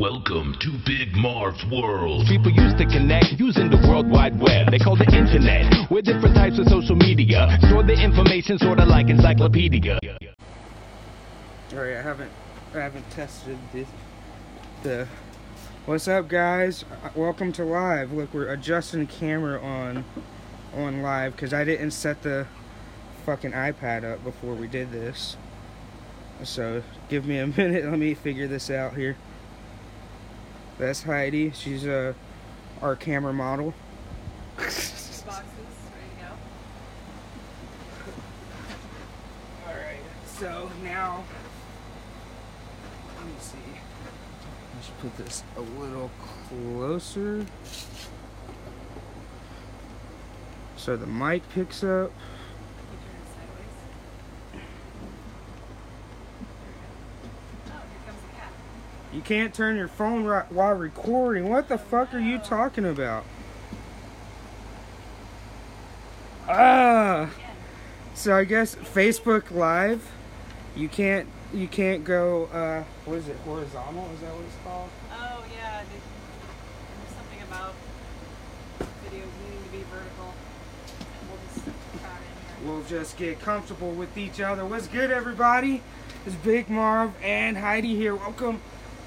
Welcome to Big Marv's World. People used to connect using the World Wide Web. They call it internet. With different types of social media. Store the information sorta like encyclopedia. Alright, I haven't I haven't tested this the What's up guys? Uh, Welcome to live. Look, we're adjusting the camera on on live cuz I didn't set the fucking iPad up before we did this. So, give me a minute. Let me figure this out here. That's Heidi. She's uh our camera model. boxes ready to go. Alright, so now, let me see. I should put this a little closer. So the mic picks up. You turn it sideways. Oh, here comes the cat. You can't turn your phone right while recording. What the fuck are you talking about? Ah! So I guess Facebook Live, you can't you can't go uh what is it horizontal? Is that what it's called? Oh yeah, there's something about videos needing to be vertical. We'll just try it in here. We'll just get comfortable with each other. What's good, everybody? It's Big Marv and Heidi here. Welcome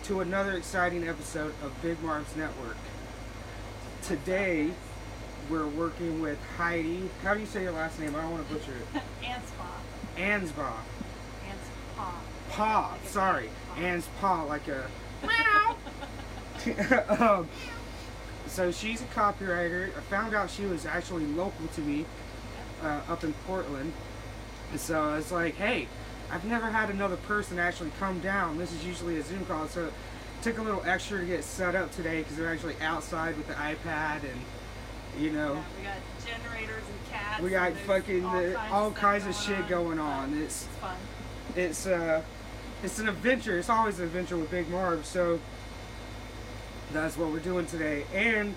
to another exciting episode of Big Marv's Network. Today, we're working with Heidi. How do you say your last name? I don't want to butcher it. Ants paw. Anspaugh. Ants paw. Paw. Like Sorry. paw. Like a. um, so she's a copywriter. I found out she was actually local to me uh, up in Portland. And so I was like, hey, I've never had another person actually come down. This is usually a Zoom call. So it took a little extra to get set up today because they're actually outside with the iPad and, you know. Yeah, we got generators and cats. We got fucking all the- kinds all of, kinds of shit going on. It's- it's fun. it's uh it's an adventure it's always an adventure with big marv so that's what we're doing today and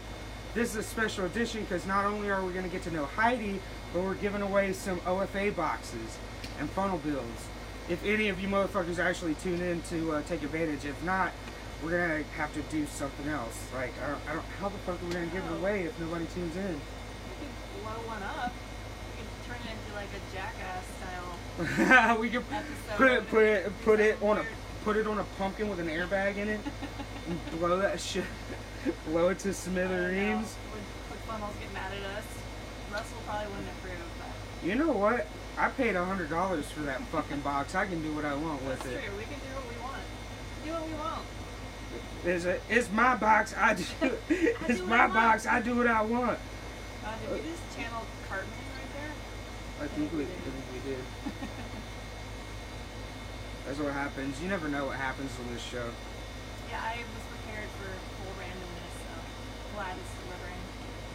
this is a special edition because not only are we going to get to know heidi but we're giving away some ofa boxes and funnel bills if any of you motherfuckers actually tune in to uh, take advantage if not we're gonna have to do something else like i don't, I don't how the fuck are we gonna give it away if nobody tunes in You could blow one up. You could turn it into like a jackass style we episode. put it put it put it on a put it on a pumpkin with an airbag in it and blow that shit blow it to smithereens Would would get mad at us? Russell probably wouldn't approve, but you know what i paid a hundred dollars for that fucking box i can do what i want with that's it true. We can do what we want. Do what we want. it's, a, it's my box i do it's do what my I box i do what i want Uh, did we just channel Cartman right there? i think we, I think we did that's what happens you never know what happens on this show Yeah, I was prepared for full randomness, so glad it's.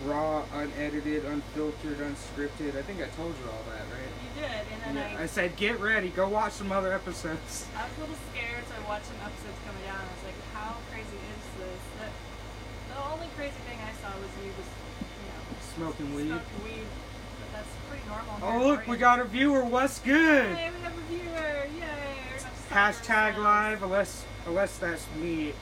Raw unedited unfiltered unscripted i think i told you all that right You did, and then Yeah, I I, said, get ready, go watch some other episodes. I was a little scared, so I watched some episodes coming down. I was like, how crazy is this? The, the only crazy thing I saw was you just, you know, Smoking weed. smoking weed. But that's pretty normal. Oh, look, we got a viewer. What's good? Hey, we have a viewer! Yay! We're not just talking Hashtag live, unless unless that's me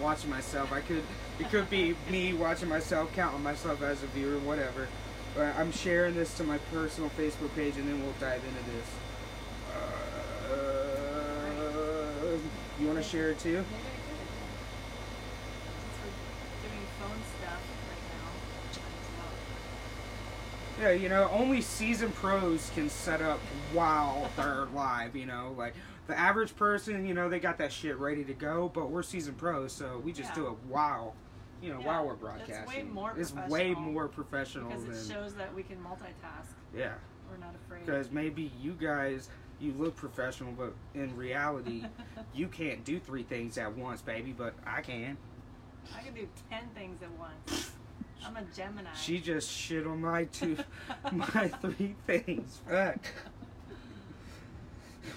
watching myself. I could it could be me watching myself, counting myself as a viewer, whatever. But I'm sharing this to my personal Facebook page, and then we'll dive into this. Uh, you want to share it too? Maybe I could. Since we're doing phone stuff right now, might as well. Yeah, you know, only season pros can set up while they're live, you know, like the average person, you know, they got that shit ready to go, but we're season pros, so we just do Yeah. it while, you know, Yeah, while we're it's broadcasting. way more It's way more professional Because it than shows that we can multitask. yeah. We're not afraid. Because maybe you guys, you look professional, but in reality, you can't do three things at once, baby. But I can. I can do ten things at once. I'm a Gemini. She just shit on my two, my three things. Fuck.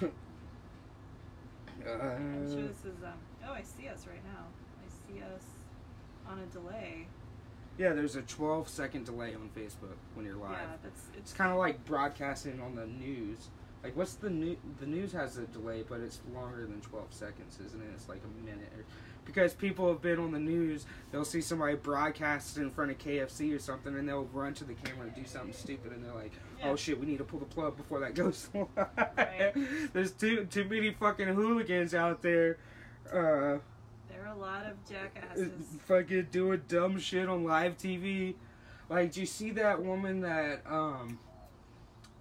I'm sure Uh, this is um. Oh, I see us right now. I see us on a delay. yeah, there's a 12 second delay on Facebook when you're live. Yeah, that's It's it's kind of like broadcasting on the news Like, what's the new? The news has a delay, but it's longer than twelve seconds, isn't it? It's like a minute. Or, because people have been on the news, they'll see somebody broadcast in front of KFC or something, and they'll run to the camera and do something stupid, and they're like, Yeah. "Oh shit, we need to pull the plug before that goes live." Right. There's too too many fucking hooligans out there. Uh, There are a lot of jackasses. fucking doing dumb shit on live TV. Like, do you see that woman that um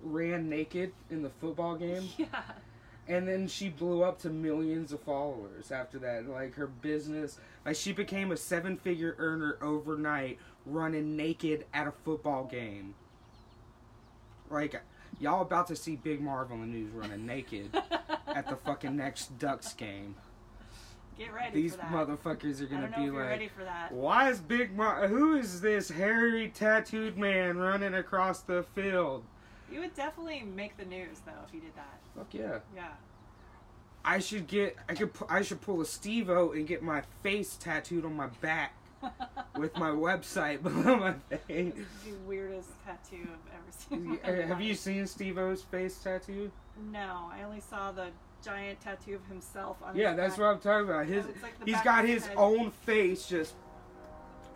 ran naked in the football game? yeah. And then she blew up to millions of followers after that. Like her business, like she became a seven-figure earner overnight running naked at a football game. Like y'all about to see Big Marv on the news running naked at the fucking next Ducks game. Get ready These for that. motherfuckers are gonna be like, ready for that. why is Big Mar? Who is this hairy tattooed man running across the field? You would definitely make the news though if you did that. Fuck yeah! Yeah. I should get. I could. pu- I should pull a Steve-O and get my face tattooed on my back with my website below my face. It's the weirdest tattoo I've ever seen. in my Uh, Have you life. seen Steve-O's face tattoo? No, I only saw the giant tattoo of himself on. Yeah, his that's back. what I'm talking about. His It's like the he's back got of his head. own face just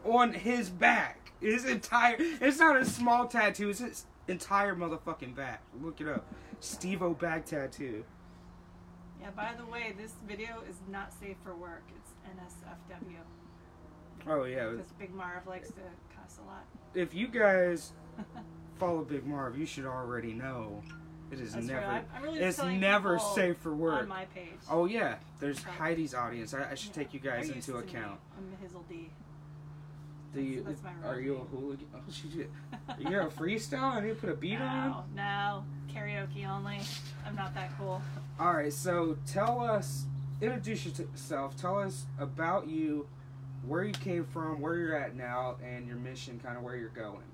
on his back. His entire. It's not a small tattoo. It's his entire motherfucking back. Look it up. Steve-O back tattoo. Yeah. By the way, this video is not safe for work. It's NSFW Oh yeah. because Big Marv likes to cuss a lot. If you guys follow Big Marv, you should already know it is That's never. Really it's never safe for work. On my page. Oh yeah, there's Heidi's audience. I, I should Yeah. take you guys into to me. account. I'm Hizzle D. Do you? That's my are you a hooligan? Oh. You got a freestyle? I need to put a beat on. No, no, karaoke only. I'm not that cool. All right, so tell us, introduce yourself. Tell us about you, where you came from, where you're at now, and your mission, kind of where you're going.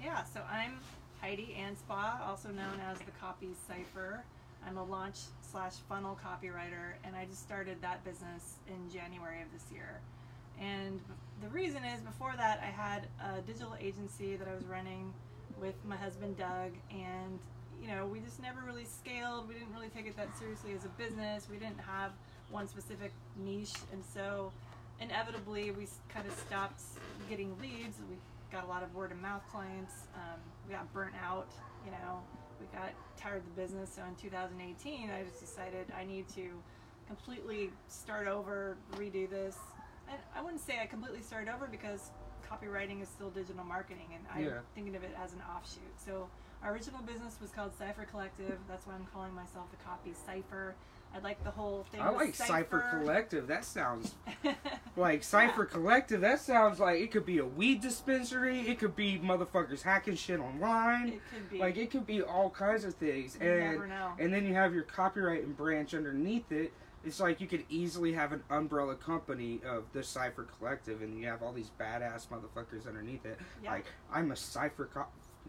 Yeah, so I'm Heidi Anspaugh, also known as the Copy Cipher. I'm a launch slash funnel copywriter, and I just started that business in January of this year. And the reason is before that, I had a digital agency that I was running with my husband Doug, and you know, we just never really scaled. We didn't really take it that seriously as a business. We didn't have one specific niche, and so inevitably we kind of stopped getting leads. We got a lot of word of mouth clients. Um, we got burnt out, you know. We got tired of the business. So in 2018, I just decided I need to completely start over, redo this. And I wouldn't say I completely started over because copywriting is still digital marketing, and I'm Yeah. thinking of it as an offshoot. So our original business was called Cipher Collective. That's why I'm calling myself the Copy Cipher. I like the whole thing. I like Cipher Collective. That sounds like Cipher Collective. That sounds like it could be a weed dispensary. It could be motherfuckers hacking shit online. It could be. Like it could be all kinds of things. You and never know. and then you have your copyright and branch underneath it. It's like you could easily have an umbrella company of the Cipher Collective, and you have all these badass motherfuckers underneath it. Yeah. Like I'm a Cipher co-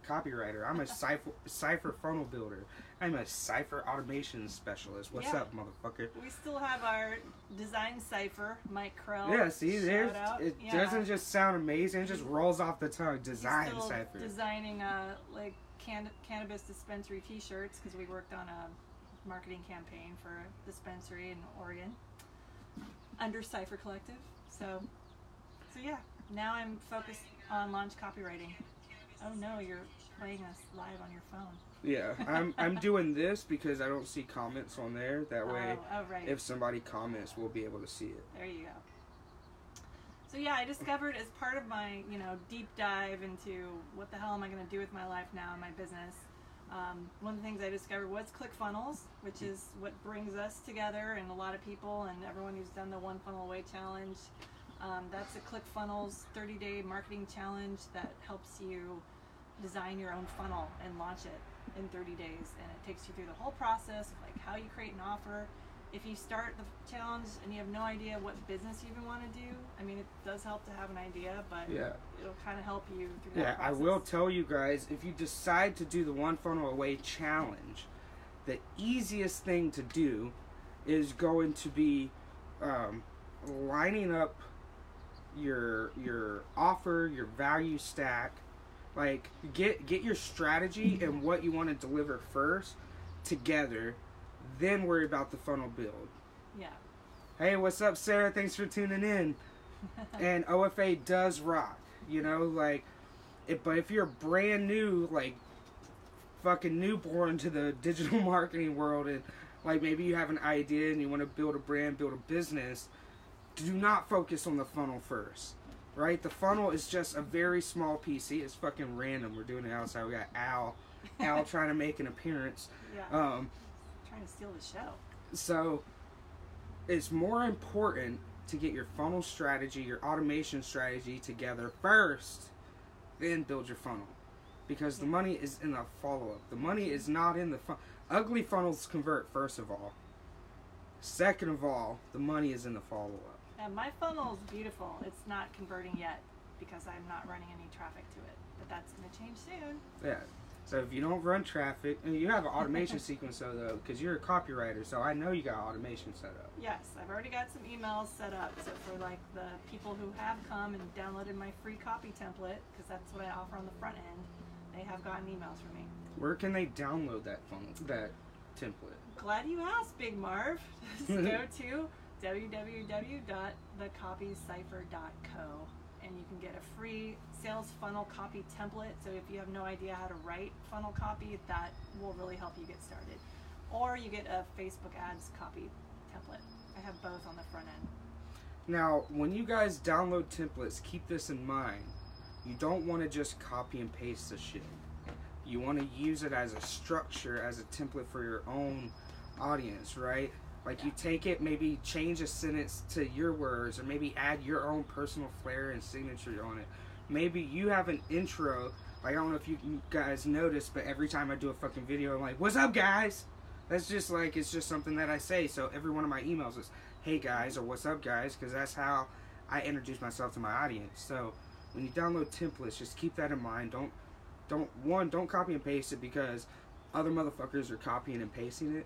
copywriter. I'm a Cipher Cipher funnel builder. I'm a Cipher automation specialist. What's Yeah. up, motherfucker? We still have our design cipher, Mike Krell. Yeah, see, there's out. it Yeah. doesn't just sound amazing; it just rolls off the tongue. Design Cipher. designing uh, like can- cannabis dispensary T-shirts because we worked on a marketing campaign for a dispensary in Oregon under Cipher Collective. So, so yeah, now I'm focused on launch copywriting. Oh no, you're playing us live on your phone. yeah, I'm I'm doing this because I don't see comments on there. That way, oh, oh right. if somebody comments, we'll be able to see it. There you go. So yeah, I discovered as part of my you know deep dive into what the hell am I going to do with my life now in my business. Um, one of the things I discovered was ClickFunnels, which is what brings us together and a lot of people and everyone who's done the One Funnel Away challenge. Um, that's a ClickFunnels 30-day marketing challenge that helps you design your own funnel and launch it in 30 days, and it takes you through the whole process like how you create an offer, if you start the challenge and you have no idea what business you even want to do, I mean, it does help to have an idea, but Yeah. it'll kind of help you through Yeah, that I will tell you guys if you decide to do the one funnel away challenge, the easiest thing to do is going to be um, lining up your your offer, your value stack. Like get get your strategy and what you want to deliver first, together, then worry about the funnel build. Yeah. Hey, what's up, Sarah? Thanks for tuning in. and OFA does rock, you know, like, if, but if you're brand new, like, fucking newborn to the digital marketing world, and like maybe you have an idea and you want to build a brand, build a business, do not focus on the funnel first, right? The funnel is just a very small piece. It's fucking random. We're doing it outside. We got Al, Al trying to make an appearance. Yeah. Um, Trying to steal the show. so it's more important to get your funnel strategy, your automation strategy together first, then build your funnel. Because the money is in the follow up. The money is not in the fun. Ugly funnels convert, first of all. Second of all, the money is in the follow up. And my funnel is beautiful. It's not converting yet because I'm not running any traffic to it. But that's going to change soon. Yeah. So if you don't run traffic, you have an automation sequence though, though, because you're a copywriter, so I know you got automation set up. Yes, I've already got some emails set up. So for like the people who have come and downloaded my free copy template, because that's what I offer on the front end, they have gotten emails from me. Where can they download that funnel, that template? Glad you asked, Big Marv. Just go to www.thecopycipher.co and you can get a free sales funnel copy template. So if you have no idea how to write funnel copy, that will really help you get started. Or you get a Facebook ads copy template. I have both on the front end. Now, when you guys download templates, keep this in mind. You don't want to just copy and paste the shit. You want to use it as a structure, as a template for your own audience, right? Like you take it, maybe change a sentence to your words, or maybe add your own personal flair and signature on it. Maybe you have an intro. Like I don't know if you guys noticed, but every time I do a fucking video, I'm like, "What's up, guys?" That's just like it's just something that I say. So every one of my emails is, "Hey guys" or "What's up, guys," because that's how I introduce myself to my audience. So when you download templates, just keep that in mind. Don't don't one don't copy and paste it because other motherfuckers are copying and pasting it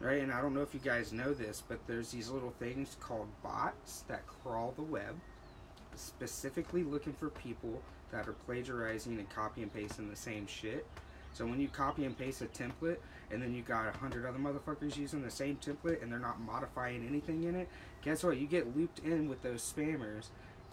right? And I don't know if you guys know this, but there's these little things called bots that crawl the web, specifically looking for people that are plagiarizing and copy and pasting the same shit. So when you copy and paste a template, and then you got a hundred other motherfuckers using the same template, and they're not modifying anything in it, guess what? You get looped in with those spammers,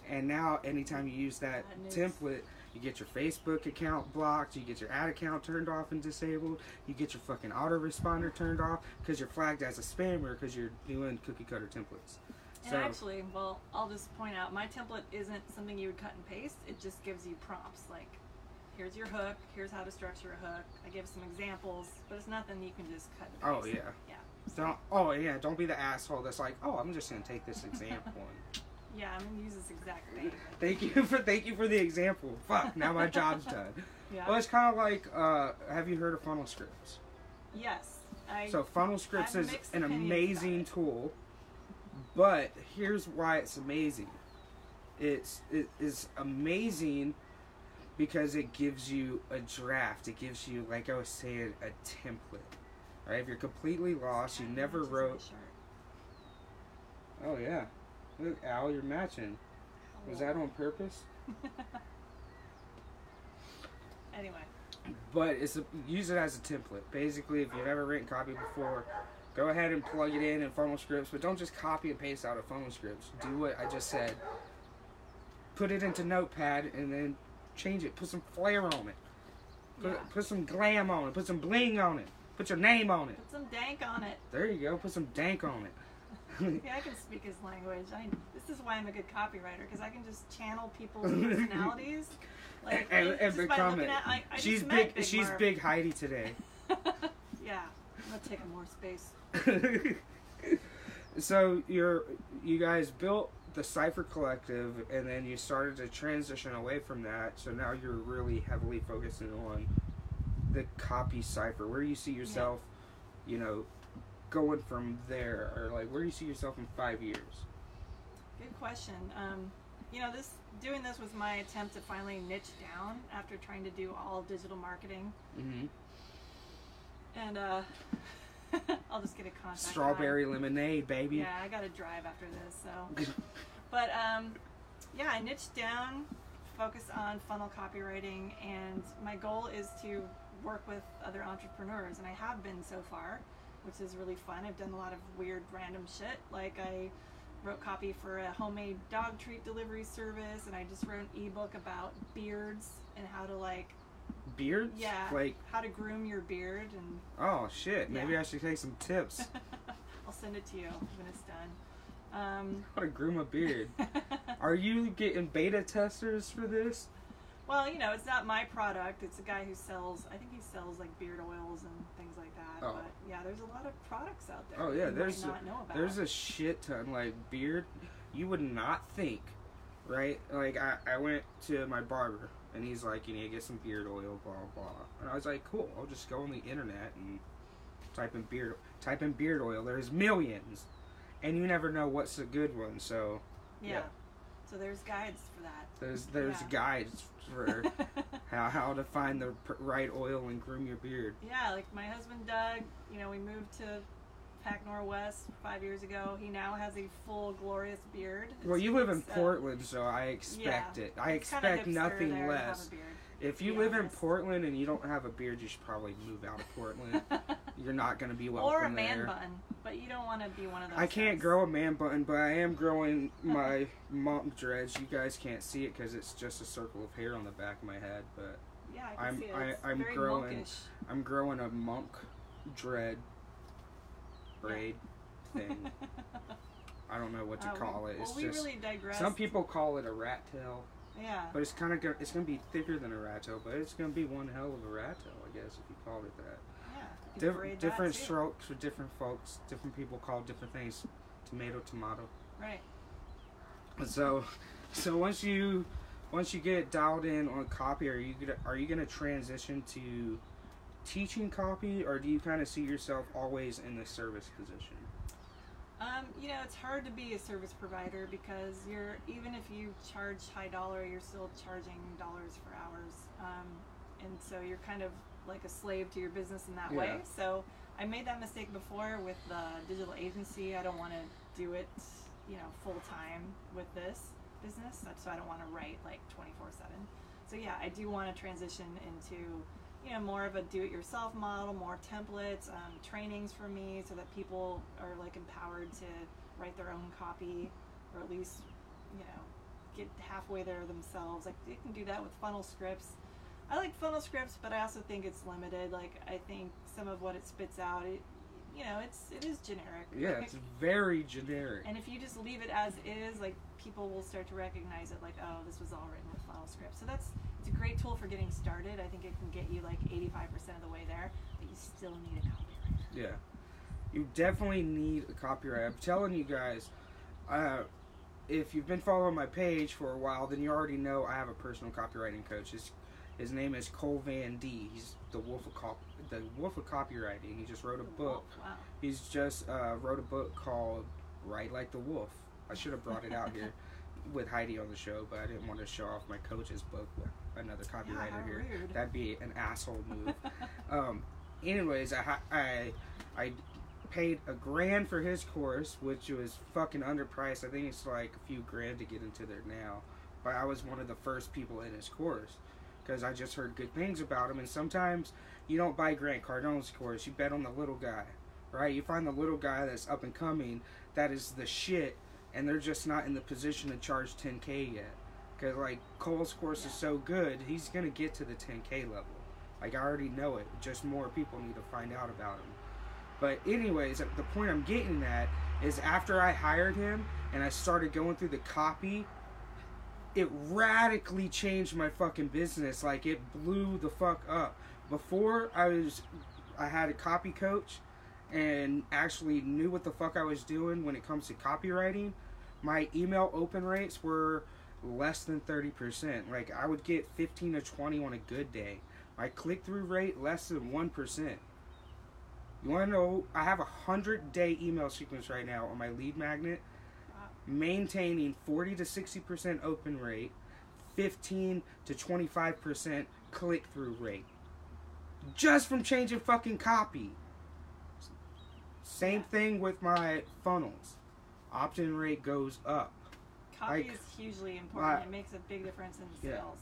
and now anytime you use that template, you get your Facebook account blocked, you get your ad account turned off and disabled, you get your fucking autoresponder turned off because you're flagged as a spammer because you're doing cookie cutter templates. And So- actually, well, I'll just point out my template isn't something you would cut and paste. It just gives you prompts like, here's your hook, here's how to structure a hook. I give some examples, but it's nothing you can just cut and Oh yeah. Yeah. Don't oh yeah, don't be the asshole that's like, oh I'm just gonna take this example and Yeah, I'm gonna use this exact thing. thank you for thank you for the example. Fuck, now my job's done. Yeah. Well it's kinda like uh have you heard of funnel scripts? yes. I, So funnel scripts is an amazing tool, but here's why it's amazing. It's it is amazing because it gives you a draft. It gives you, like I was saying, a template. Right? If you're completely lost, you never wrote. Oh yeah, look, Al, you're matching. Was that on purpose? anyway, But it's a, use it as a template. Basically, if you've ever written copy before, go ahead and plug it in in funnel scripts. But don't just copy and paste out of funnel scripts. Do what I just said. Put it into Notepad and then change it. Put some flair on it. Put, Yeah. put some glam on it. Put some bling on it. Put your name on it. put some dank on it. There you go. Put some dank on it. Yeah, I can speak his language. I, this is why I'm a good copywriter because I can just channel people's personalities. Like and, just and by become looking it. at, I, I she's big. Big she's Marv. big Heidi today. yeah, I'm gonna take up more space. so you're you guys built the Cipher Collective, and then you started to transition away from that. So now you're really heavily focusing on the copy cipher. Where you see yourself, you know, going from there, or like where do you see yourself in five years? Good question. Um, you know, this doing this was my attempt to finally niche down after trying to do all digital marketing, Mm-hmm. and uh, I'll just get a contact. Strawberry lemonade, baby. Yeah, I got to drive after this, so. But um, yeah, I niched down, focus on funnel copywriting, and my goal is to work with other entrepreneurs, and I have been so far, which is really fun. I've done a lot of weird, random shit. Like I wrote copy for a homemade dog treat delivery service, and I just wrote an ebook about beards and how to like, Beards? yeah, Like, how to groom your beard, and oh shit, maybe Yeah. I should take some tips. I'll send it to you when it's done. Um, How to groom a beard. Are you getting beta testers for this? Well, you know, it's not my product. It's a guy who sells. I think he sells like beard oils and things like that. Oh. But yeah, there's a lot of products out there. Oh yeah, there's might not know about. there's a shit ton like beard. You would not think, right? Like I, I went to my barber and he's like, you need to get some beard oil, blah blah. And I was like, cool. I'll just go on the internet and type in beard type in beard oil. There's millions, and you never know what's a good one. So yeah. yeah. So there's guides for that. there's there's Yeah. guides for how how to find the right oil and groom your beard. yeah, like my husband Doug. You know, we moved to Pac Norwest five years ago. He now has a full glorious beard. Well, you live in Portland, so I expect yeah, it. I expect nothing there to have less. If you live in. Portland and you don't have a beard, you should probably move out of Portland. You're not going to be welcome or a man there. bun, but you don't want to be one of those. I can't guys. grow a man button, but I am growing my monk dreads. You guys can't see it because it's just a circle of hair on the back of my head, but Yeah, I can I'm- see it. I- very growing- monkish. I'm growing a monk dread braid thing. I don't know what to Uh, call it. Well, It's we just really digress. some people call it a rat tail. Yeah. But it's kind of gonna, it's gonna be thicker than a rat tail, but it's gonna be one hell of a rat tail, I guess, if you called it that. Yeah. Diff- that different strokes for different folks. Different people call different things. Tomato, tomato. Right. And so, so once you once you get dialed in on copy, are you gonna, are you gonna transition to teaching copy, or do you kind of see yourself always in the service position? Um, you know, it's hard to be a service provider because you're even if you charge high dollar, you're still charging dollars for hours, um, and so you're kind of like a slave to your business in that way. So I made that mistake before with the digital agency. I don't want to do it, you know, full time with this business. So I don't want to write like twenty four seven. So yeah, I do want to transition into you know more of a do-it-yourself model, more templates, um, trainings for me, so that people are like empowered to write their own copy, or at least you know get halfway there themselves. Like they can do that with funnel scripts. I like funnel scripts, but I also think it's limited. Like I think some of what it spits out, it you know, it's it is generic. Yeah, it's very generic. And if you just leave it as is, like people will start to recognize it, like, oh, this was all written with funnel scripts. So that's it's a great tool for getting started. I think it can get you like 85% of the way there, but you still need a copywriter. Yeah. You definitely need a copyright. I'm telling you guys, uh, if you've been following my page for a while, then you already know I have a personal copywriting coach. His, his name is Cole Van D. He's the Wolf of Cop, the Wolf of Copywriting. He just wrote a book. Wow. He's just uh, wrote a book called Write Like the Wolf. I should have brought it out here with Heidi on the show, but I didn't want to show off my coach's book with another copywriter how here. rude. That'd be an asshole move. um, anyways, I, I I paid a grand for his course, which was fucking underpriced. I think it's like a few grand to get into there now. But I was one of the first people in his course because I just heard good things about him. And sometimes you don't buy Grant Cardone's course; you bet on the little guy, right? You find the little guy that's up and coming, that is the shit, and they're just not in the position to charge 10k yet. Because like Cole's course is so good, he's gonna get to the 10k level. Like I already know it. Just more people need to find out about him. But anyways, the point I'm getting at is after I hired him and I started going through the copy, it radically changed my fucking business. Like it blew the fuck up. Before I was I had a copy coach and actually knew what the fuck I was doing when it comes to copywriting. My email open rates were less than 30%. Like I would get 15 to 20 on a good day. My click through rate less than 1%. You want to know? I have a 100 day email sequence right now on my lead magnet. Maintaining 40 to 60% open rate, 15 to 25% click through rate. Just from changing fucking copy. Same thing with my funnels. Opt in rate goes up. Copy Like, is hugely important. It makes a big difference in Yeah. sales.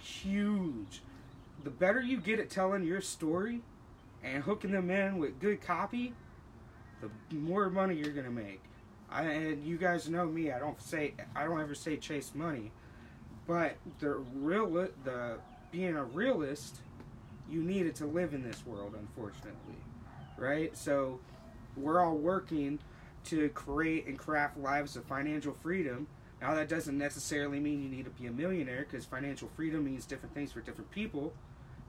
huge. the better you get at telling your story and hooking them in with good copy, the more money you're gonna make. I, and you guys know me. I don't say I don't ever say chase money, but the real the being a realist, you needed to live in this world, unfortunately, right? So we're all working to create and craft lives of financial freedom. Now that doesn't necessarily mean you need to be a millionaire because financial freedom means different things for different people.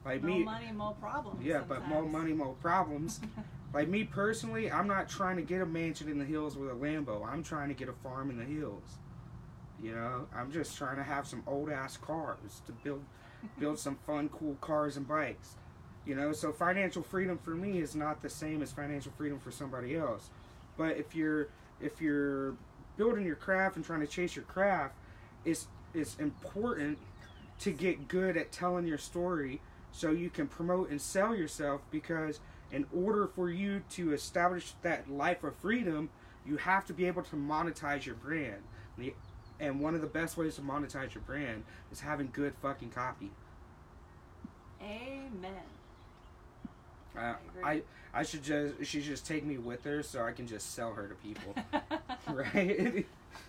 Like More me, money, more problems. yeah, but more money, more problems. like me personally, I'm not trying to get a mansion in the hills with a Lambo. I'm trying to get a farm in the hills. You know, I'm just trying to have some old ass cars to build build some fun, cool cars and bikes. You know, so financial freedom for me is not the same as financial freedom for somebody else. But if you're if you're building your craft and trying to chase your craft, it's it's important to get good at telling your story so you can promote and sell yourself because in order for you to establish that life of freedom, you have to be able to monetize your brand. And one of the best ways to monetize your brand is having good fucking copy. Amen. Uh, I I. I should just she should just take me with her so I can just sell her to people, right?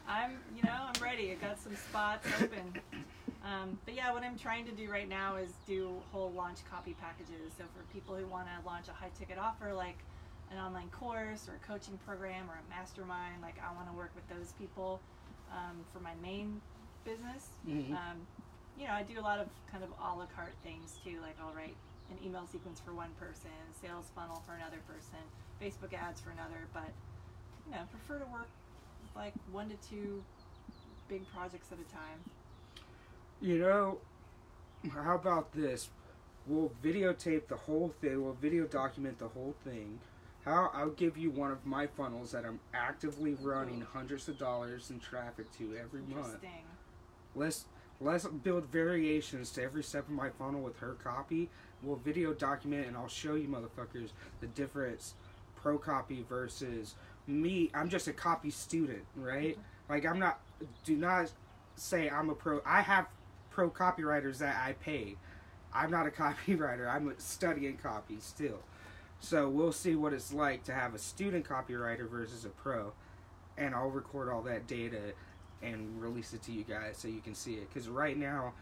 I'm, you know, I'm ready. I got some spots open. Um, but yeah, what I'm trying to do right now is do whole launch copy packages. So for people who want to launch a high ticket offer, like an online course or a coaching program or a mastermind, like I want to work with those people um, for my main business. Mhm. Um, you know, I do a lot of kind of a la carte things too. Like I'll write an email sequence for one person, sales funnel for another person, Facebook ads for another. But you know, prefer to work with like one to two big projects at a time. You know, how about this? We'll videotape the whole thing. We'll video document the whole thing. How I'll give you one of my funnels that I'm actively running hundreds of dollars in traffic to every month. Let's let's build variations to every step of my funnel with her copy. We'll video document and I'll show you motherfuckers the difference pro copy versus me. I'm just a copy student, right? Mm-hmm. Like I'm not do not say I'm a pro I have pro copywriters that I pay. I'm not a copywriter. I'm studying copy still. So we'll see what it's like to have a student copywriter versus a pro. And I'll record all that data and release it to you guys so you can see it. Because right now,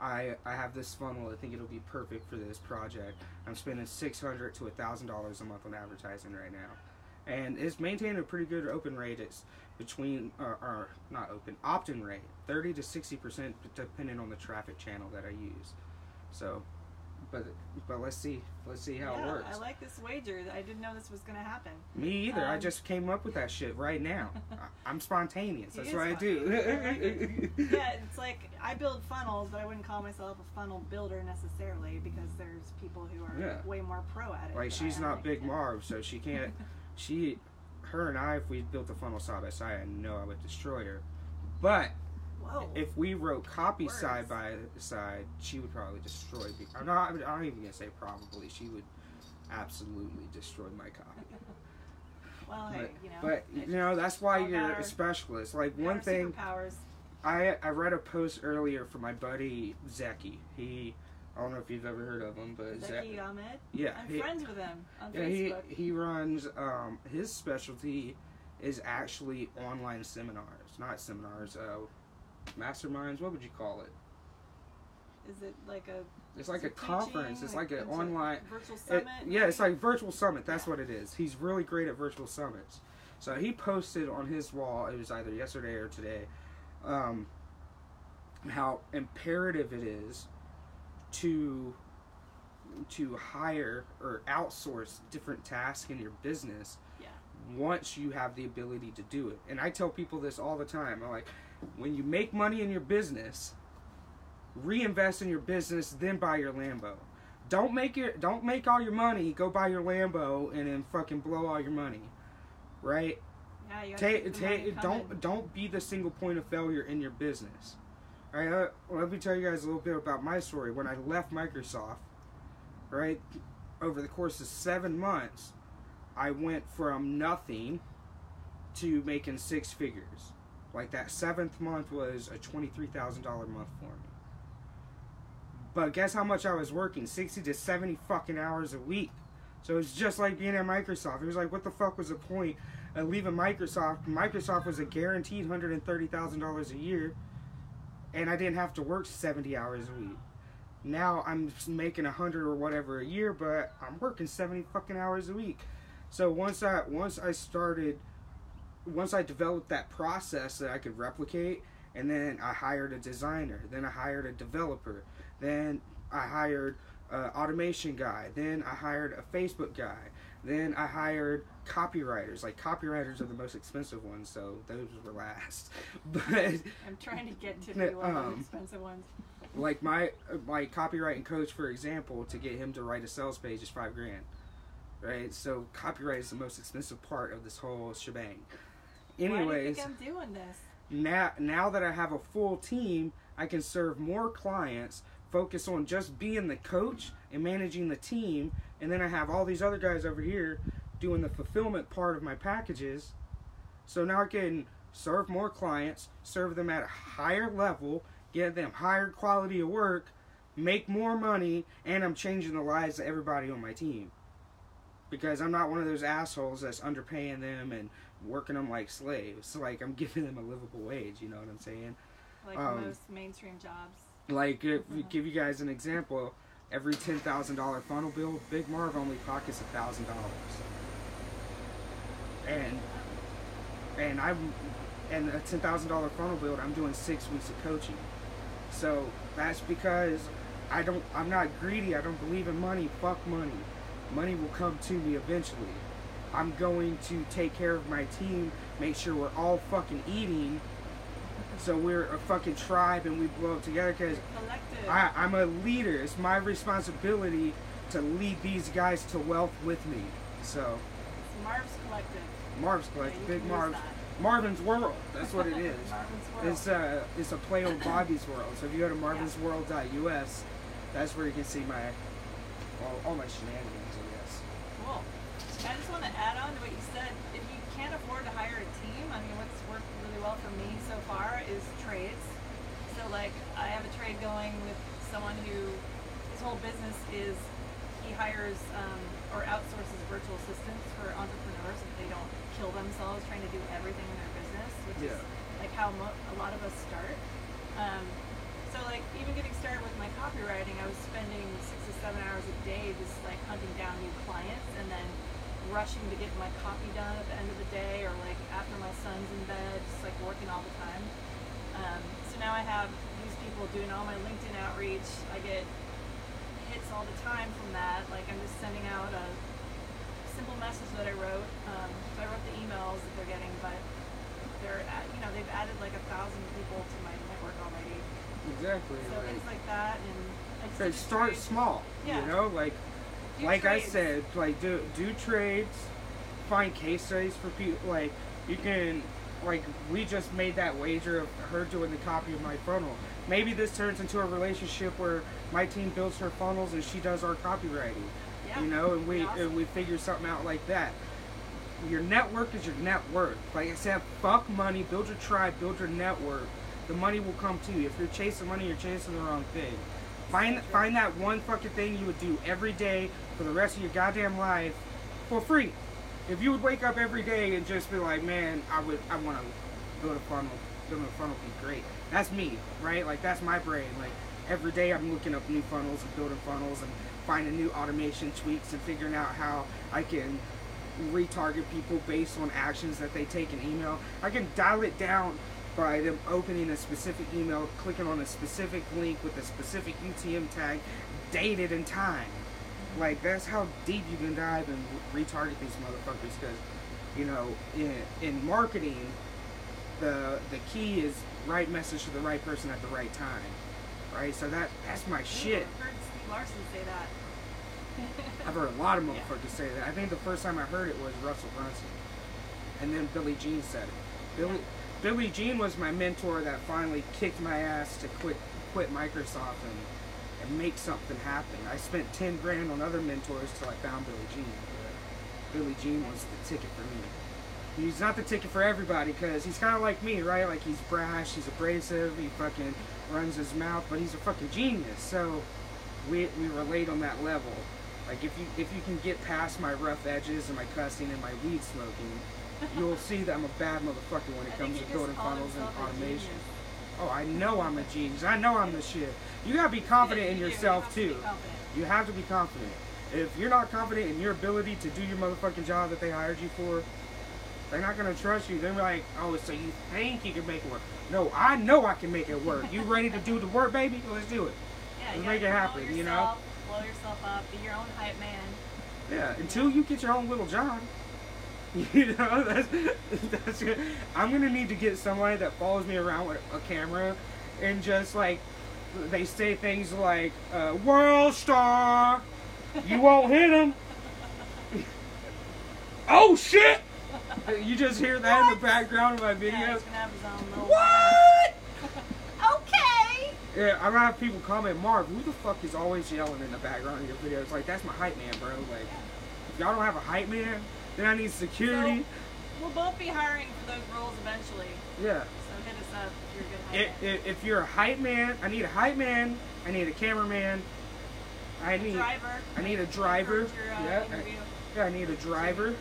I I have this funnel. I think it'll be perfect for this project. I'm spending six hundred to thousand dollars a month on advertising right now, and it's maintained a pretty good open rate. It's between or, or not open opt-in rate, thirty to sixty percent, depending on the traffic channel that I use. So, but but let's see let's see how yeah, it works. I like this wager. I didn't know this was going to happen. Me either. I Um, just came up with that shit right now. I- I'm spontaneous. That's what I do. yeah, it's like I build funnels, but I wouldn't call myself a funnel builder necessarily because there's people who are Yeah. way more pro at it. like she's I not Big Marv, so she can't. She, her and I, if we built a funnel side by side, I know I would destroy her. But Whoa. if we wrote copy Words. side by side, she would probably destroy me. I'm not. I'm not even gonna say probably. She would absolutely destroy my copy. well, hey, But, you know. but you know that's why you're our- a specialist. Like one thing. Superpowers. I I read a post earlier from my buddy Zeki. He I don't know if you've ever heard of him, but Zeki. Ahmed. Yeah, I'm he- friends with him on Yeah, he Facebook. he runs. Um, his specialty is actually online seminars, not seminars. Uh, masterminds. What would you call it? Is it like a? It's like a it conference. It's like an online. virtual It, summit. yeah, it's like virtual summit. That's Yeah. what it is. He's really great at virtual summits. So he posted on his wall. It was either yesterday or today. Um, how imperative it is to to hire or outsource different tasks in your business Yeah. once you have the ability to do it. And I tell people this all the time. I'm like, when you make money in your business, reinvest in your business, then buy your Lambo. Don't make your don't make all your money, go buy your Lambo and then fucking blow all your money. Right? Yeah, you gotta Take take don't don't be the single point of failure in your business. Right, uh, let me tell you guys a little bit about my story. When I left Microsoft, right, over the course of seven months, I went from nothing to making six figures. Like that seventh month was a twenty three thousand dollar month for me. But guess how much I was working? 60 to 70 fucking hours a week. So it's just like being at Microsoft. It was like, what the fuck was the point of leaving Microsoft? Microsoft was a guaranteed $130,000 a year, and I didn't have to work 70 hours a week. Now I'm making a hundred or whatever a year, but I'm working 70 fucking hours a week. So once I once I started, once I developed that process that I could replicate, and then I hired a designer, then I hired a developer, then I hired an automation guy, then I hired a Facebook guy, then I hired copywriters. Like copywriters are the most expensive ones, so those were last. But I'm trying to get to the Um, expensive ones. like my my copywriting coach, for example, to get him to write a sales page is five grand, right? So copyright is the most expensive part of this whole shebang. Anyways, Why do you think I'm doing this? now now that I have a full team, I can serve more clients, focus on just being the coach and managing the team, and then I have all these other guys over here doing the fulfillment part of my packages. So now I can serve more clients, serve them at a higher level, get them higher quality of work, make more money, and I'm changing the lives of everybody on my team. Because I'm not one of those assholes that's underpaying them and working them like slaves. Like I'm giving them a livable wage. You know what I'm saying? Like Um, most mainstream jobs. Like if give you guys an example, every ten thousand dollar funnel bill, Big Marv only pockets a thousand dollars. And and I'm and a ten thousand dollar funnel build, I'm doing six weeks of coaching. So that's because I don't I'm not greedy, I don't believe in money, fuck money. Money will come to me eventually. I'm going to take care of my team, make sure we're all fucking eating so we're a fucking tribe and we blow up together because I, I'm a leader. It's my responsibility to lead these guys to wealth with me. So It's Marv's Collective. Marv's Yeah, Collective, you Big Marv's, that. Marvin's World. That's what it is. Marvin's World. It's a it's a play on Bobby's World. So if you go to marvinsworld.us, that's where you can see my all, all my shenanigans. I guess. Cool. I just want to add on to what you said. If you can't afford to hire a team, I mean, what's worked really well for me so far is trades. So, like, I have a trade going with someone who his whole business is he hires um, or outsources virtual assistants for entrepreneurs if they don't kill themselves trying to do everything in their business, which is like how mo- a lot of us start. Um, so like even getting started with my copywriting, I was spending six to seven hours a day just like hunting down new clients and then rushing to get my copy done at the end of the day or like after my son's in bed, just like working all the time. Um, so now I have these people doing all my LinkedIn outreach. I get hits all the time from that. Like I'm just sending out a simple message that I wrote. Um, so I wrote the emails that they're getting, but they're at, you know they've added like a thousand people to my network already. Exactly. So right. things like that, and I So start trades. small. Yeah. You know, like Do like I said, like do do trades, find case studies for people. Like you can, like we just made that wager of her doing the copy of my funnel. Maybe this turns into a relationship where my team builds her funnels and she does our copywriting. Yeah, You know, and we that'd and we figure something out like that. Your network is your net worth. Like I said, fuck money. Build your tribe. Build your network. The money will come to you. If you're chasing money, you're chasing the wrong thing. Find find that one fucking thing you would do every day for the rest of your goddamn life for free. If you would wake up every day and just be like, man, I would I want to build a funnel. Building a funnel be great. That's me, right? Like that's my brain. Like every day I'm looking up new funnels and building funnels and finding new automation tweaks and figuring out how I can retarget people based on actions that they take in email. I can dial it down by them opening a specific email, clicking on a specific link with a specific UTM tag, dated and time. Like that's how deep you can dive and retarget these motherfuckers. Because you know, in in marketing, the the key is right message to the right person at the right time. Right. So that that's my shit. I've heard Steve Larsen say that. I've heard a lot of Yeah. motherfuckers say that. I think the first time I heard it was Russell Brunson, and then Billy Gene said it. Billy Billy Gene was my mentor that finally kicked my ass to quit quit Microsoft and and make something happen. I spent ten grand on other mentors till I found Billy Gene. But Billy Gene was the ticket for me. He's not the ticket for everybody because he's kind of like me, right? Like he's brash, he's abrasive, he fucking runs his mouth, but he's a fucking genius. So we we relate on that level. Like if you if you can get past my rough edges and my cussing and my weed smoking, you'll see that I'm a bad motherfucker when it comes to building funnels and automation. genius. Oh, I know I'm a genius. I know I'm the shit. You gotta be confident in you do. You yourself too. You have to be confident. If you're not confident in your ability to do your motherfucking job that they hired you for, they're not gonna trust you. They're like, oh, so you think you can make it work? No, I know I can make it work. You ready to do the work, baby? Let's do it. Yeah, Let's make it happen, promote you know? Blow yourself up. Be your own hype man. Yeah, until you get your own little John. You know, that's, that's good. I'm gonna need to get somebody that follows me around with a camera and just like they say things like uh, "World Star," you won't hit him. oh shit! You just hear that in the background of my Yeah, videos. he's gonna have his own little. What? Okay. Yeah, I'm gonna have people comment, Marv, who the fuck is always yelling in the background of your videos? Like, that's my hype man, bro. Like, if y'all don't have a hype man, then I need security. We'll both be hiring for those roles eventually. yeah. So hit us up if you're a good If, man. if, if you're a hype man, I need a hype man. I need a cameraman. I need driver. I need a driver. Your, uh, Yeah, I- yeah, I need a driver.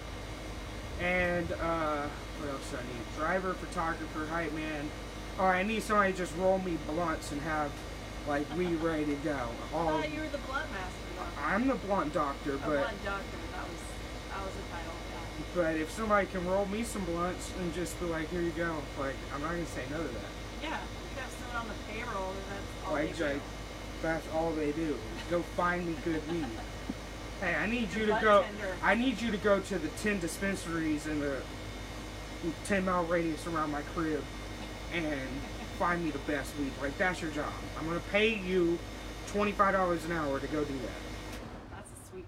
And uh, what else do I need? Driver, photographer, hype man. Or I need somebody to just roll me blunts and have like we ready to go. I All thought you were the blunt master though. I'm the blunt doctor, A but blunt doctor. That was that was the title. But if somebody can roll me some blunts and just be like, here you go, like I'm not gonna say no to that. Yeah. You have someone on the payroll. And that's all Like, they do. like, that's all they do. Go find me good weed. Hey, I need you to go. tender. I need you to go to the ten dispensaries in the ten mile radius around my crib and find me the best weed. Like that's your job. I'm gonna pay you twenty five dollars an hour to go do that.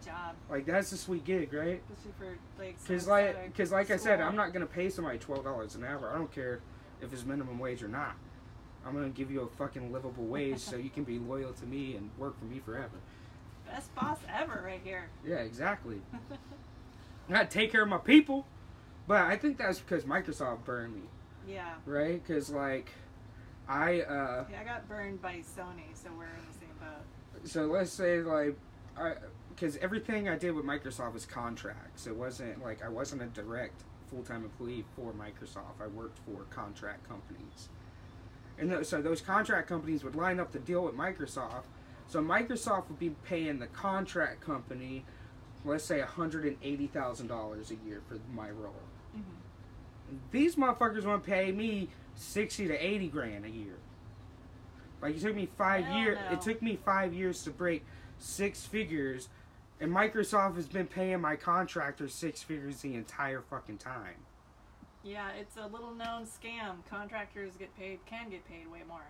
That's a sweet job, Like that's a sweet gig, right? especially for like. Cause like, cause like I said. I'm not gonna pay somebody twelve dollars an hour. I don't care if it's minimum wage or not. I'm gonna give you a fucking livable wage so you can be loyal to me and work for me forever. best boss ever right here. Yeah, exactly. I gotta take care of my people, but I think that's because Microsoft burned me, Yeah. right? Because like, I uh, Yeah, I got burned by Sony, so we're in the same boat. so let's say like, I because everything I did with Microsoft was contracts. It wasn't like I wasn't a direct full time employee for Microsoft. I worked for contract companies, and th- so those contract companies would line up the deal with Microsoft. So Microsoft would be paying the contract company, let's say, hundred and eighty thousand dollars a year for my role. Mm-hmm. These motherfuckers want to pay me sixty to eighty grand a year. Like it took me five years. It took me five years to break six figures, and Microsoft has been paying my contractors six figures the entire fucking time. Yeah, it's a little known scam. Contractors get paid, can get paid way more,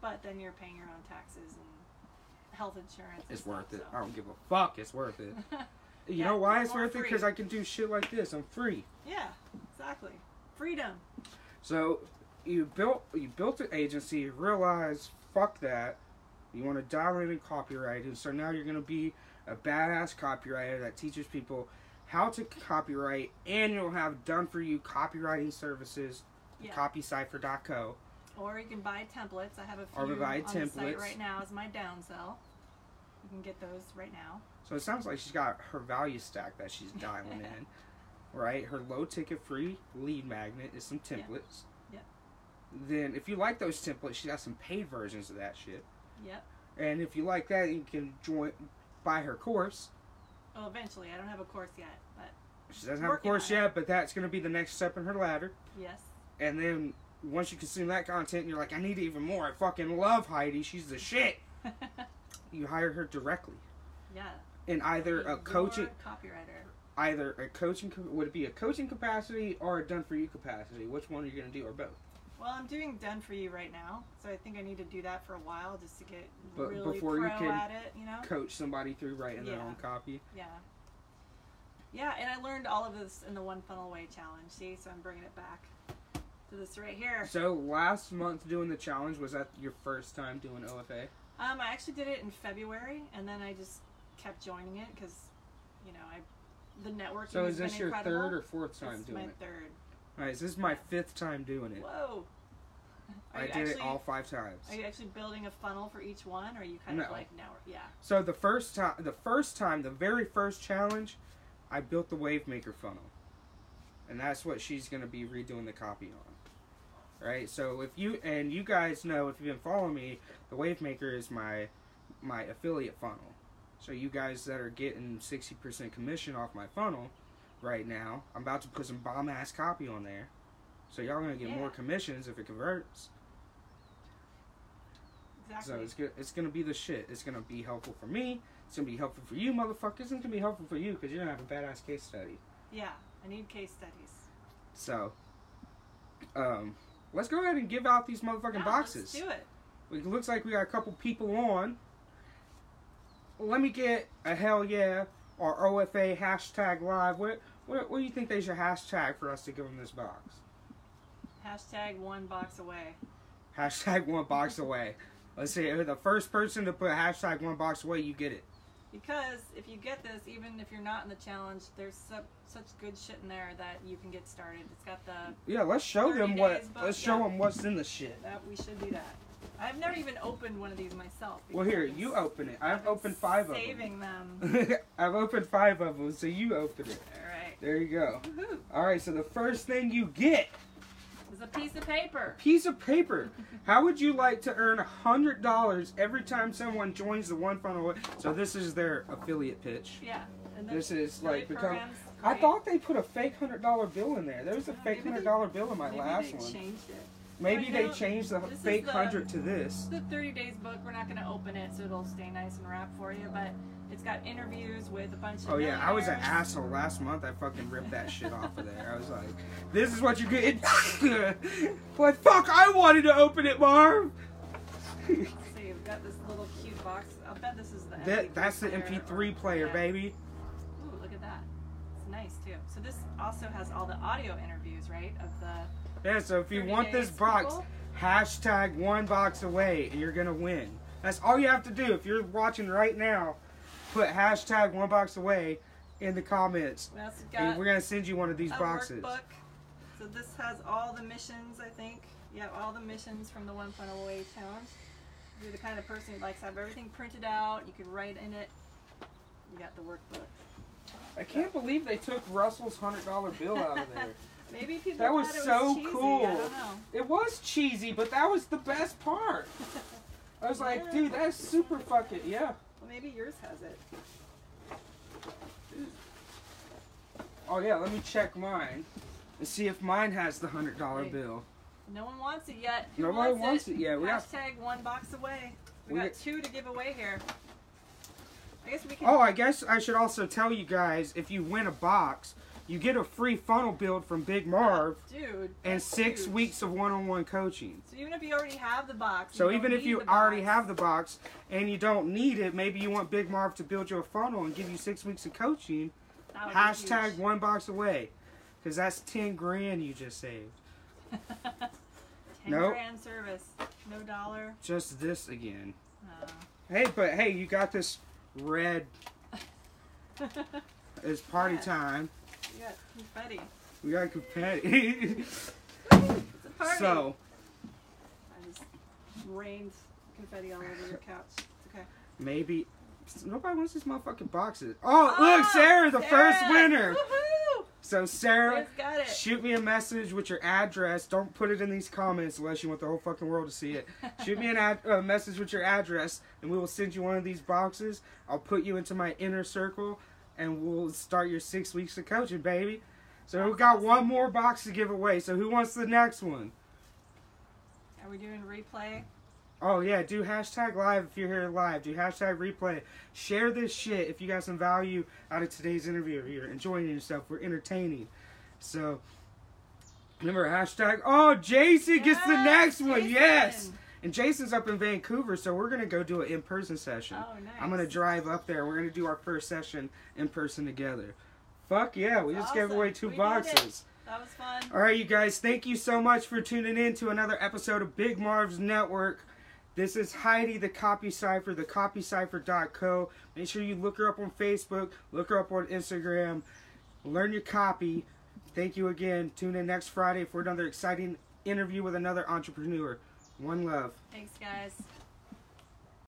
but then you're paying your own taxes and health insurance. It's stuff, worth it. so. I don't give a fuck. It's worth it. You Yeah, know why it's worth it? Because I can do shit like this. I'm free. Yeah, exactly. Freedom. So you built you built an agency. You realize fuck that. You want to dial in copyright, and so now you're gonna be a badass copywriter that teaches people how to copyright, and you'll have done for you copywriting services. Yeah. Copycipher.co. Or you can buy templates. I have a Or few buy on the site right now as my downsell. You can get those right now. So it sounds like she's got her value stack that she's dialing in. Right? Her low ticket free lead magnet is some templates. Yeah. Then if you like those templates, she got some paid versions of that shit. Yep. And if you like that, you can join buy her course. Well, eventually. I don't have a course yet, but She doesn't have a course yet, but that's going to be the next step in her ladder. yes. And then once you consume that content, and you're like, I need even more. I fucking love Heidi. She's the shit. You hire her directly yeah. in either a coaching, copywriter. either a coaching. Would it be a coaching capacity or a done for you capacity? Which one are you going to do, or both? Well, I'm doing done for you right now, so I think I need to do that for a while just to get But really before you pro can at it. You know. Coach somebody through writing their own copy. Yeah. Yeah, and I learned all of this in the One Funnel Away challenge. See, so I'm bringing it back to this right here. So last month doing the challenge was that your first time doing OFA? Um, I actually did it in February, and then I just kept joining it because, you know, I the networking. So is this your incredible. third or fourth time It's doing my it? third. Alright, so this is my fifth time doing it. Whoa. Are I did it all five times. Are you actually building a funnel for each one, or are you kind No. of like now? Yeah. So the first time, the first time, the very first challenge, I built the wave maker funnel, and that's what she's gonna be redoing the copy on. Right. So if you and you guys know if you've been following me, the wave maker is my my affiliate funnel. So you guys that are getting sixty percent commission off my funnel right now, I'm about to put some bomb ass copy on there. So y'all gonna get more commissions if it converts. Exactly. So it's good. It's gonna be the shit. It's gonna be helpful for me. It's gonna be helpful for you, motherfuckers. It's gonna be helpful for you because you're gonna have a badass case study. yeah. I need case studies. So, um, let's go ahead and give out these motherfucking Yeah, boxes. Let's do it. It looks like we got a couple people on. Let me get a hell yeah or OFA hashtag live. What what what do you think they should hashtag for us to give them this box? Hashtag one box away. Hashtag one box away. Let's see. The first person to put hashtag one box away, you get it. Because if you get this, even if you're not in the challenge, there's su- such good shit in there that you can get started. It's got the Yeah, let's show them what. book, Let's show yeah. them what's in the shit. that we should do that. I've never even opened one of these myself. Well, here you open it. I've been opened five of them. saving them. I've opened five of them, so you open it. All right. There you go. Woohoo! All right, so the first thing you get is a piece of paper. piece of paper. How would you like to earn a hundred dollars every time someone joins the one funnel? So this is their affiliate pitch. Yeah. And This is like become. I thought they put a fake hundred dollar bill in there. There was a Yeah, fake hundred dollar bill in my Maybe last they one. changed it. Maybe they changed the fake the- hundred to this. The 30 days book, we're not going to open it so it'll stay nice and wrapped for you, but it's got interviews with a bunch of Oh yeah, I was an asshole last month. I fucking ripped that shit off of there. I was like, "This is what you get." getting." like, fuck! I wanted to open it, Marv. See, we've got this little cute box. I'll bet this is the that MP3 that's the MP3 or- player, yeah. baby. Ooh, look at that. It's nice too. So this also has all the audio interviews, right? Of the Yeah. So if you want this box, people. hashtag one box away, and you're gonna win. That's all you have to do. If you're watching right now, put hashtag one box away in the comments, and we're gonna send you one of these boxes. workbook. So this has all the missions, I think. Yeah, all the missions from the One Funnel Away challenge. If you're the kind of person who likes to have everything printed out, you can write in it. You got the workbook. I can't believe they took Russell's hundred dollar bill out of there. Maybe people That was so cheesy. cool. I don't know. It was cheesy, but that was the best part. I was like, dude, that's super fucking yeah. Well, maybe yours has it. Oh yeah, let me check mine and see if mine has the hundred dollar bill. No one wants it yet. Who Nobody wants, wants it yet. We got- Hashtag one box away. We, We got got- two to give away here. I guess we can. Oh, I guess I should also tell you guys if you win a box, you get a free funnel build from Big Marv dude. and six huge. weeks of one-on-one coaching. So even if you already have the box. So even if you already box, have the box and you don't need it, maybe you want Big Marv to build you a funnel and give you six weeks of coaching. that would be Hashtag one box away, because that's ten grand you just saved. Ten Nope. grand service, no dollar. Just this again. Uh, Hey, but hey, you got this red. It's party Yeah. time. You got confetti. We got confetti. It's a party. so I just rained confetti all over your couch. It's okay. maybe nobody wants these motherfucking boxes. Oh, oh, look, Oh, Sarah, the first Sarah! winner. Woohoo! So Sarah, got it. shoot me a message with your address. Don't put it in these comments unless you want the whole fucking world to see it. Shoot me an ad- a message with your address, and we will send you one of these boxes. I'll put you into my inner circle, and we'll start your six weeks of coaching, baby. So we got one more box to give away. So who wants the next one? Are we doing replay? Oh yeah, do hashtag live if you're here live. Do hashtag replay. Share this shit if you got some value out of today's interview. You're enjoying yourself. We're entertaining. So remember hashtag. Oh, Jason gets the next one. Jason. Yes. And Jason's up in Vancouver, so we're gonna go do an in-person session. Oh, nice. I'm gonna drive up there. We're gonna do our first session in person together. Fuck yeah! We just gave away two We boxes. That was fun. All right, you guys, thank you so much for tuning in to another episode of Big Marv's Network. This is Heidi, the Copy Cipher, the copycipher.co. Make sure you look her up on Facebook, look her up on Instagram, learn your copy. Thank you again. Tune in next Friday for another exciting interview with another entrepreneur. One love. Thanks, guys.